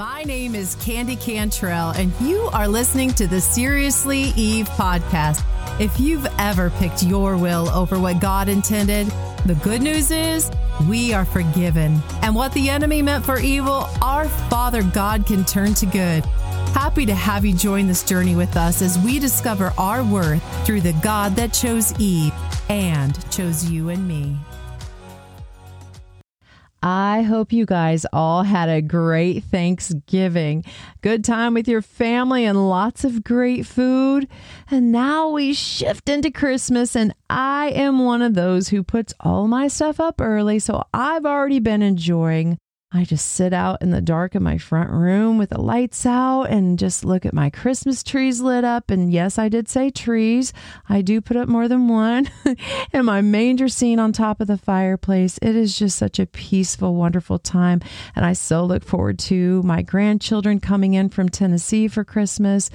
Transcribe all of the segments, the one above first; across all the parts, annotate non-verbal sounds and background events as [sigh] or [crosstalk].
My name is Candy Cantrell, and you are listening to the Seriously Eve podcast. If you've ever picked your will over what God intended, the good news is we are forgiven. And what the enemy meant for evil, our Father God can turn to good. Happy to have you join this journey with us as we discover our worth through the God that chose Eve and chose you and me. I hope you guys all had a great Thanksgiving. Good time with your family and lots of great food. And now we shift into Christmas, and I am one of those who puts all my stuff up early. So I've already been enjoying I just sit out in the dark in my front room with the lights out and just look at my Christmas trees lit up. And yes, I did say trees. I do put up more than one. [laughs] and my manger scene on top of the fireplace. It is just such a peaceful, wonderful time. And I so look forward to my grandchildren coming in from Tennessee for Christmas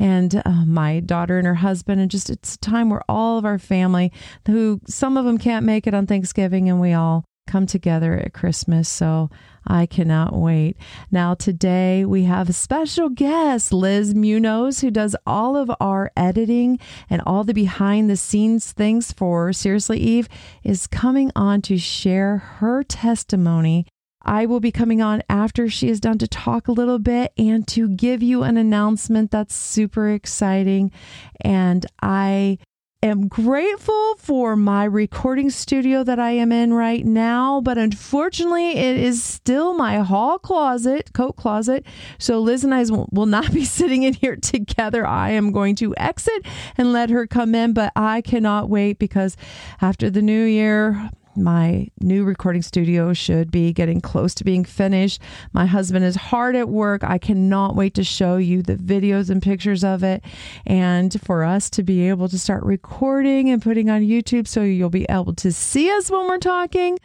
and uh, my daughter and her husband. And just it's a time where all of our family, who some of them can't make it on Thanksgiving, and we all come together at Christmas. So I cannot wait. Now, today we have a special guest, Liz Munoz, who does all of our editing and all the behind the scenes things for Seriously Eve, is coming on to share her testimony. I will be coming on after she is done to talk a little bit and to give you an announcement that's super exciting. And I am grateful for my recording studio that I am in right now, but unfortunately, it is still my hall closet, coat closet. So Liz and I will not be [laughs] sitting in here together. I am going to exit and let her come in, but I cannot wait because after the new year, my new recording studio should be getting close to being finished. My husband is hard at work. I cannot wait to show you the videos and pictures of it and for us to be able to start recording and putting on YouTube so you'll be able to see us when we're talking.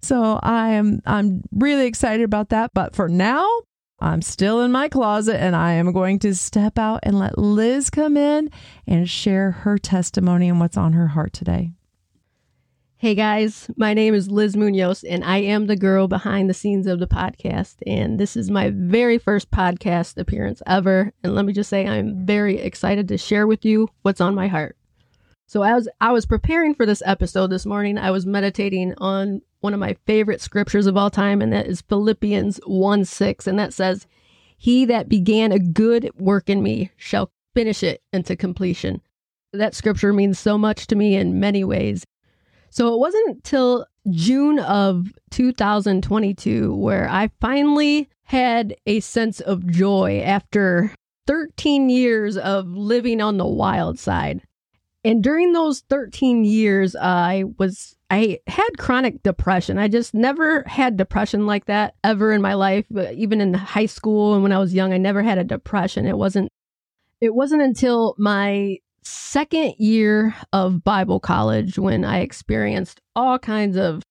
So I am I'm really excited about that, but for now, I'm still in my closet and I am going to step out and let Liz come in and share her testimony and what's on her heart today. Hey guys, my name is Liz Munoz, and I am the girl behind the scenes of the podcast. And this is my very first podcast appearance ever. And let me just say, I'm very excited to share with you what's on my heart. So, as I was preparing for this episode this morning, I was meditating on one of my favorite scriptures of all time, and that is Philippians 1 6. And that says, He that began a good work in me shall finish it into completion. That scripture means so much to me in many ways. So it wasn't until June of 2022 where I finally had a sense of joy after 13 years of living on the wild side. And during those 13 years, I was I had chronic depression. I just never had depression like that ever in my life. Uh, even in high school and when I was young, I never had a depression. It wasn't it wasn't until my second year of Bible college when I experienced all kinds of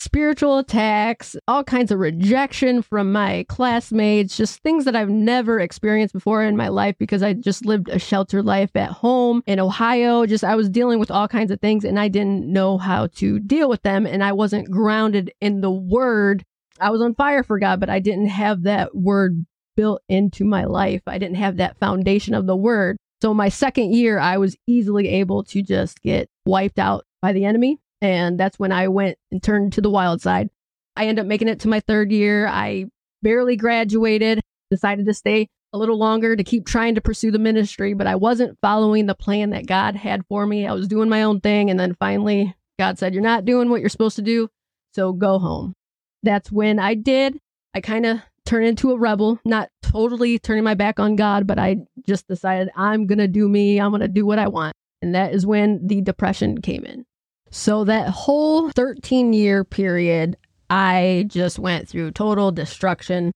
spiritual attacks, all kinds of rejection from my classmates, just things that I've never experienced before in my life because I just lived a sheltered life at home in Ohio. Just I was dealing with all kinds of things and I didn't know how to deal with them and I wasn't grounded in the word. I was on fire for God, but I didn't have that word built into my life. I didn't have that foundation of the word. So my second year, I was easily able to just get wiped out by the enemy. And that's when I went and turned to the wild side. I ended up making it to my third year. I barely graduated, decided to stay a little longer to keep trying to pursue the ministry, but I wasn't following the plan that God had for me. I was doing my own thing. And then finally, God said, You're not doing what you're supposed to do. So go home. That's when I did. I kind of turn into a rebel, not totally turning my back on God, but I just decided I'm going to do me. I'm going to do what I want. And that is when the depression came in. So that whole 13 year period, I just went through total destruction.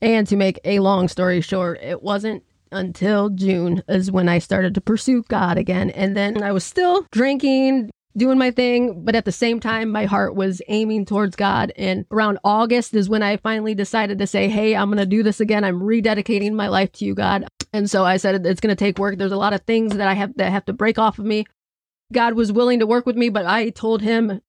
And to make a long story short, it wasn't until June is when I started to pursue God again. And then I was still drinking, doing my thing, but at the same time, my heart was aiming towards God. And around August is when I finally decided to say, Hey, I'm going to do this again. I'm rededicating my life to you, God. And so I said, It's going to take work. There's a lot of things that I have that have to break off of me. God was willing to work with me, but I told him,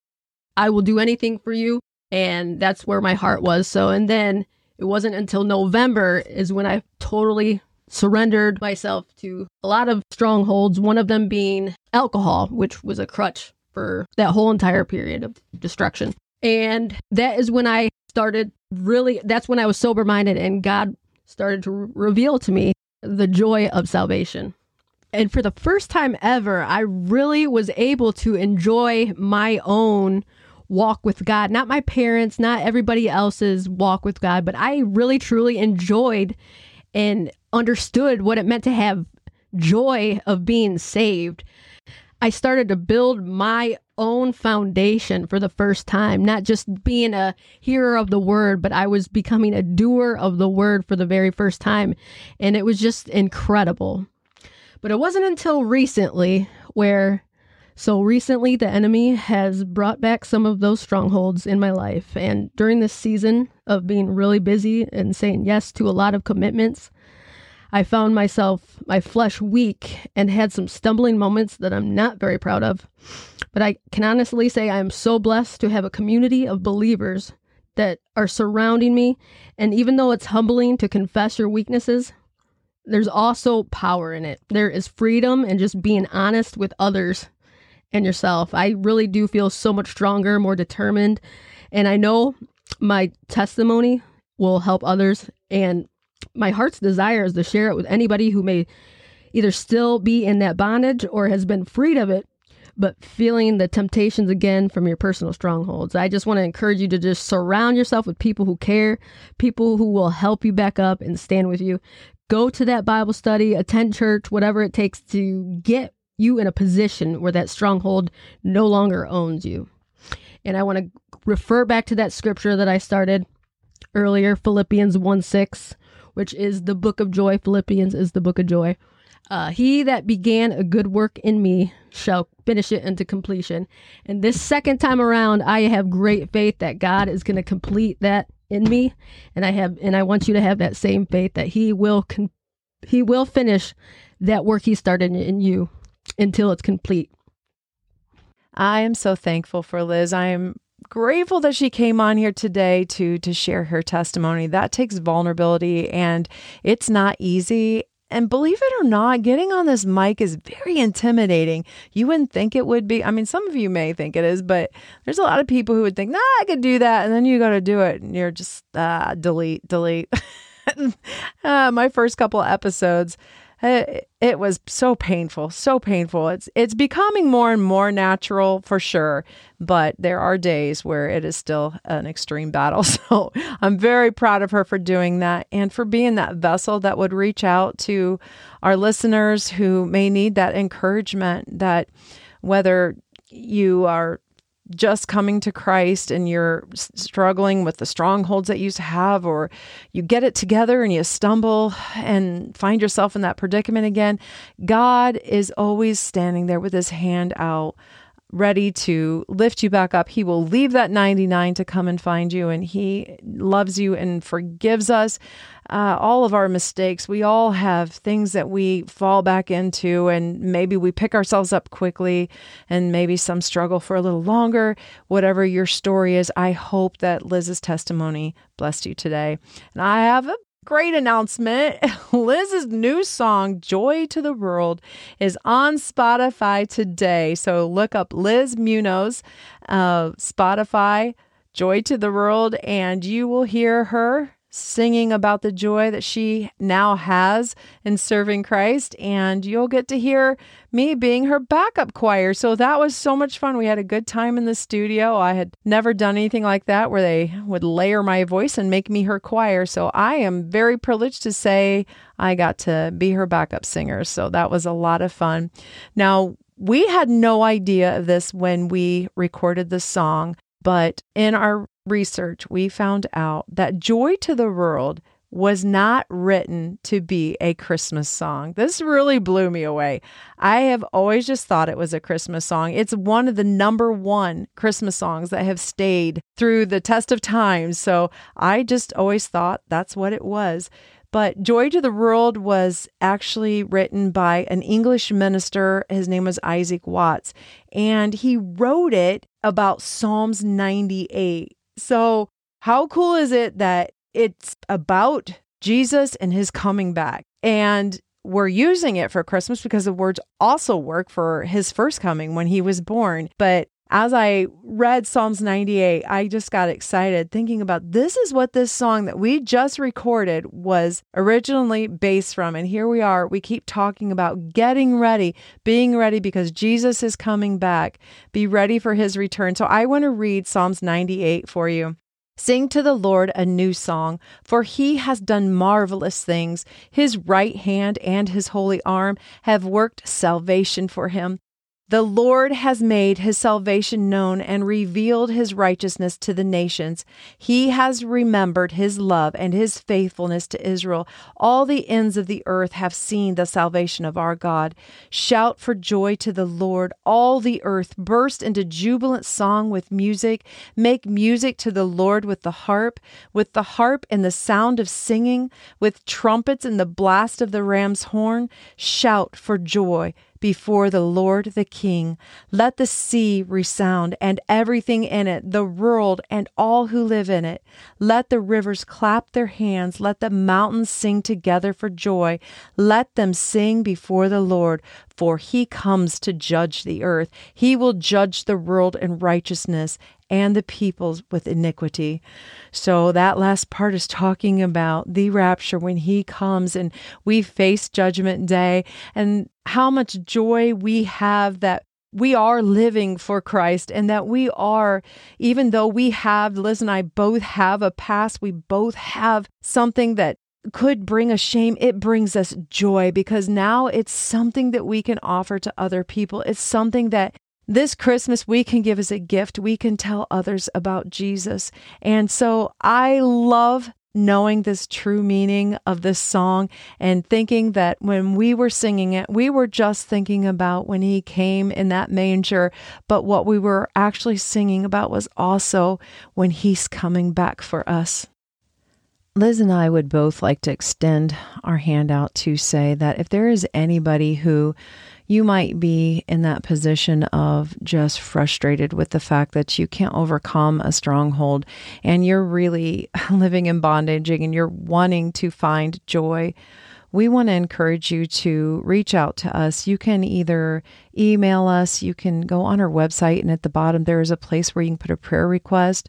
I will do anything for you. And that's where my heart was. So, and then it wasn't until November is when I totally surrendered myself to a lot of strongholds, one of them being alcohol, which was a crutch for that whole entire period of destruction. And that is when I started really, that's when I was sober minded and God started to re- reveal to me the joy of salvation. And for the first time ever, I really was able to enjoy my own walk with God, not my parents, not everybody else's walk with God, but I really truly enjoyed and understood what it meant to have joy of being saved. I started to build my own foundation for the first time, not just being a hearer of the word, but I was becoming a doer of the word for the very first time. And it was just incredible. But it wasn't until recently where, so recently, the enemy has brought back some of those strongholds in my life. And during this season of being really busy and saying yes to a lot of commitments, I found myself, my flesh weak, and had some stumbling moments that I'm not very proud of. But I can honestly say I am so blessed to have a community of believers that are surrounding me. And even though it's humbling to confess your weaknesses, there's also power in it. There is freedom and just being honest with others and yourself. I really do feel so much stronger, more determined. And I know my testimony will help others. And my heart's desire is to share it with anybody who may either still be in that bondage or has been freed of it, but feeling the temptations again from your personal strongholds. I just want to encourage you to just surround yourself with people who care, people who will help you back up and stand with you. Go to that Bible study, attend church, whatever it takes to get you in a position where that stronghold no longer owns you. And I want to refer back to that scripture that I started earlier, Philippians 1 6 which is the book of joy. Philippians is the book of joy. Uh, he that began a good work in me shall finish it into completion. And this second time around, I have great faith that God is going to complete that in me, and I have, and I want you to have that same faith that He will, con- He will finish that work He started in you until it's complete. I am so thankful for Liz. I am grateful that she came on here today to to share her testimony. That takes vulnerability and it's not easy. And believe it or not, getting on this mic is very intimidating. You wouldn't think it would be. I mean, some of you may think it is, but there's a lot of people who would think, nah, I could do that. And then you got to do it. And you're just, uh, delete, delete. [laughs] uh, my first couple episodes, it, it was so painful, so painful. It's it's becoming more and more natural for sure, but there are days where it is still an extreme battle. [laughs] So I'm very proud of her for doing that and for being that vessel that would reach out to our listeners who may need that encouragement that whether you are just coming to Christ and you're struggling with the strongholds that you have, or you get it together and you stumble and find yourself in that predicament again, God is always standing there with his hand out ready to lift you back up. He will leave that 99 to come and find you, and He loves you and forgives us uh, all of our mistakes. We all have things that we fall back into, and maybe we pick ourselves up quickly, and maybe some struggle for a little longer. Whatever your story is, I hope that Liz's testimony blessed you today. And I have a Great announcement. [laughs] Liz's new song, Joy to the World, is on Spotify today. So look up Liz Munoz, uh, Spotify, Joy to the World, and you will hear her singing about the joy that she now has in serving Christ. And you'll get to hear me being her backup choir. So that was so much fun. We had a good time in the studio. I had never done anything like that where they would layer my voice and make me her choir. So I am very privileged to say I got to be her backup singer. So that was a lot of fun. Now, we had no idea of this when we recorded the song, but in our research, we found out that Joy to the World was not written to be a Christmas song. This really blew me away. I have always just thought it was a Christmas song. It's one of the number one Christmas songs that have stayed through the test of time. So I just always thought that's what it was. But Joy to the World was actually written by an English minister. His name was Isaac Watts. And he wrote it about Psalms 98. So, how cool is it that it's about Jesus and his coming back. And we're using it for Christmas because the words also work for his first coming when he was born. But as I read Psalms 98, I just got excited thinking about this is what this song that we just recorded was originally based from. And here we are. We keep talking about getting ready, being ready because Jesus is coming back. Be ready for his return. So I want to read Psalms 98 for you. Sing to the Lord a new song, for he has done marvelous things. His right hand and his holy arm have worked salvation for him. The Lord has made his salvation known and revealed his righteousness to the nations. He has remembered his love and his faithfulness to Israel. All the ends of the earth have seen the salvation of our God. Shout for joy to the Lord. All the earth burst into jubilant song with music. Make music to the Lord with the harp, with the harp and the sound of singing, with trumpets and the blast of the ram's horn. Shout for joy before the Lord the King. Let the sea resound and everything in it, the world and all who live in it. Let the rivers clap their hands. Let the mountains sing together for joy. Let them sing before the Lord, for he comes to judge the earth. He will judge the world in righteousness and the peoples with iniquity. So that last part is talking about the rapture when he comes and we face judgment day and how much joy we have that we are living for Christ and that we are, even though we have, Liz and I both have a past, we both have something that could bring us shame, it brings us joy because now it's something that we can offer to other people. It's something that this Christmas we can give as a gift. We can tell others about Jesus. And so I love knowing this true meaning of this song and thinking that when we were singing it, we were just thinking about when he came in that manger. But what we were actually singing about was also when he's coming back for us. Liz and I would both like to extend our hand out to say that if there is anybody who you might be in that position of just frustrated with the fact that you can't overcome a stronghold and you're really [laughs] living in bondage and you're wanting to find joy. We want to encourage you to reach out to us. You can either email us, you can go on our website, and at the bottom there is a place where you can put a prayer request.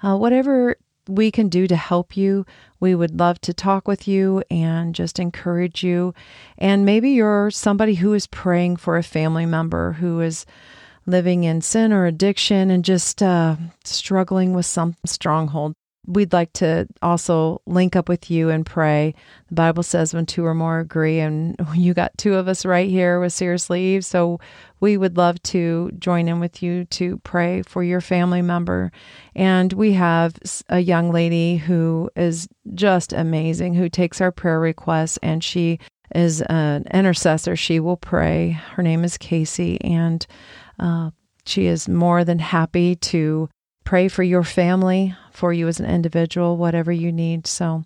Uh, whatever we can do to help you. We would love to talk with you and just encourage you. And maybe you're somebody who is praying for a family member who is living in sin or addiction and just uh, struggling with some stronghold we'd like to also link up with you and pray. The Bible says when two or more agree, and [laughs] you got two of us right here with Seriously Eve. So we would love to join in with you to pray for your family member. And we have a young lady who is just amazing, who takes our prayer requests, and she is an intercessor. She will pray. Her name is Casey, and uh, she is more than happy to pray for your family, for you as an individual, whatever you need. So,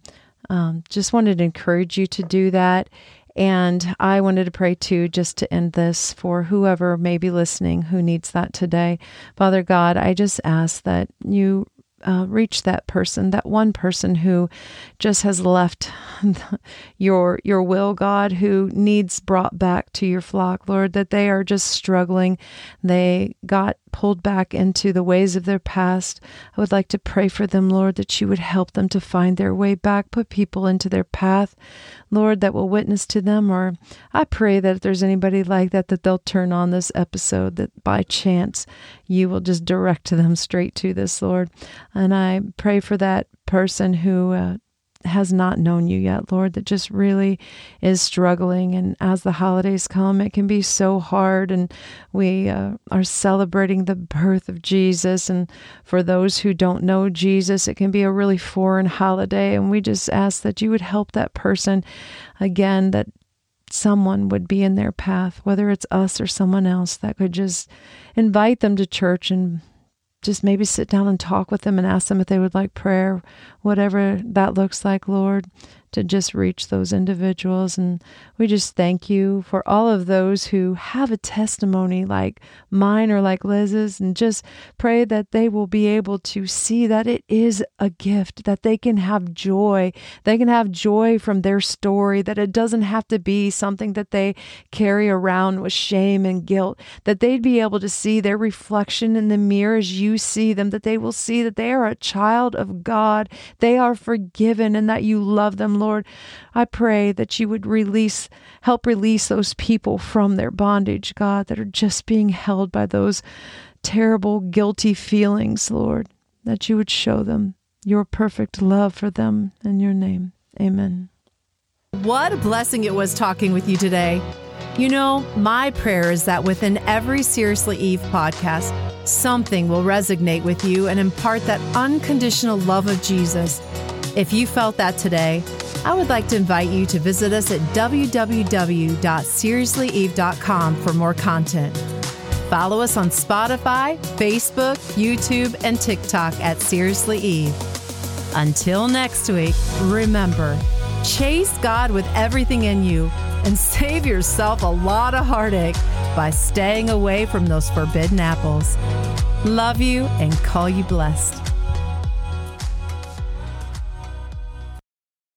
um, just wanted to encourage you to do that. And I wanted to pray too, just to end this for whoever may be listening who needs that today. Father God, I just ask that you uh, reach that person, that one person who just has left [laughs] your your will, God, who needs brought back to your flock, Lord, that they are just struggling. They got pulled back into the ways of their past. I would like to pray for them, Lord, that you would help them to find their way back, put people into their path, Lord, that will witness to them. Or I pray that if there's anybody like that, that they'll turn on this episode, that by chance you will just direct them straight to this, Lord. And I pray for that person who uh, has not known you yet, Lord, that just really is struggling. And as the holidays come, it can be so hard. And we uh, are celebrating the birth of Jesus. And for those who don't know Jesus, it can be a really foreign holiday. And we just ask that you would help that person again, that someone would be in their path, whether it's us or someone else, that could just invite them to church and just maybe sit down and talk with them and ask them if they would like prayer, whatever that looks like, Lord. To just reach those individuals. And we just thank you for all of those who have a testimony like mine or like Liz's, and just pray that they will be able to see that it is a gift, that they can have joy. They can have joy from their story, that it doesn't have to be something that they carry around with shame and guilt, that they'd be able to see their reflection in the mirror as you see them, that they will see that they are a child of God, they are forgiven, and that you love them Lord, I pray that you would release, help release those people from their bondage, God, that are just being held by those terrible, guilty feelings, Lord, that you would show them your perfect love for them in your name. Amen. What a blessing it was talking with you today. You know, my prayer is that within every Seriously Eve podcast, something will resonate with you and impart that unconditional love of Jesus. If you felt that today, I would like to invite you to visit us at www.seriouslyeve.com for more content. Follow us on Spotify, Facebook, YouTube, and TikTok at Seriously Eve. Until next week, remember chase God with everything in you and [laughs] save yourself a lot of heartache by staying away from those forbidden apples. Love you and call you blessed.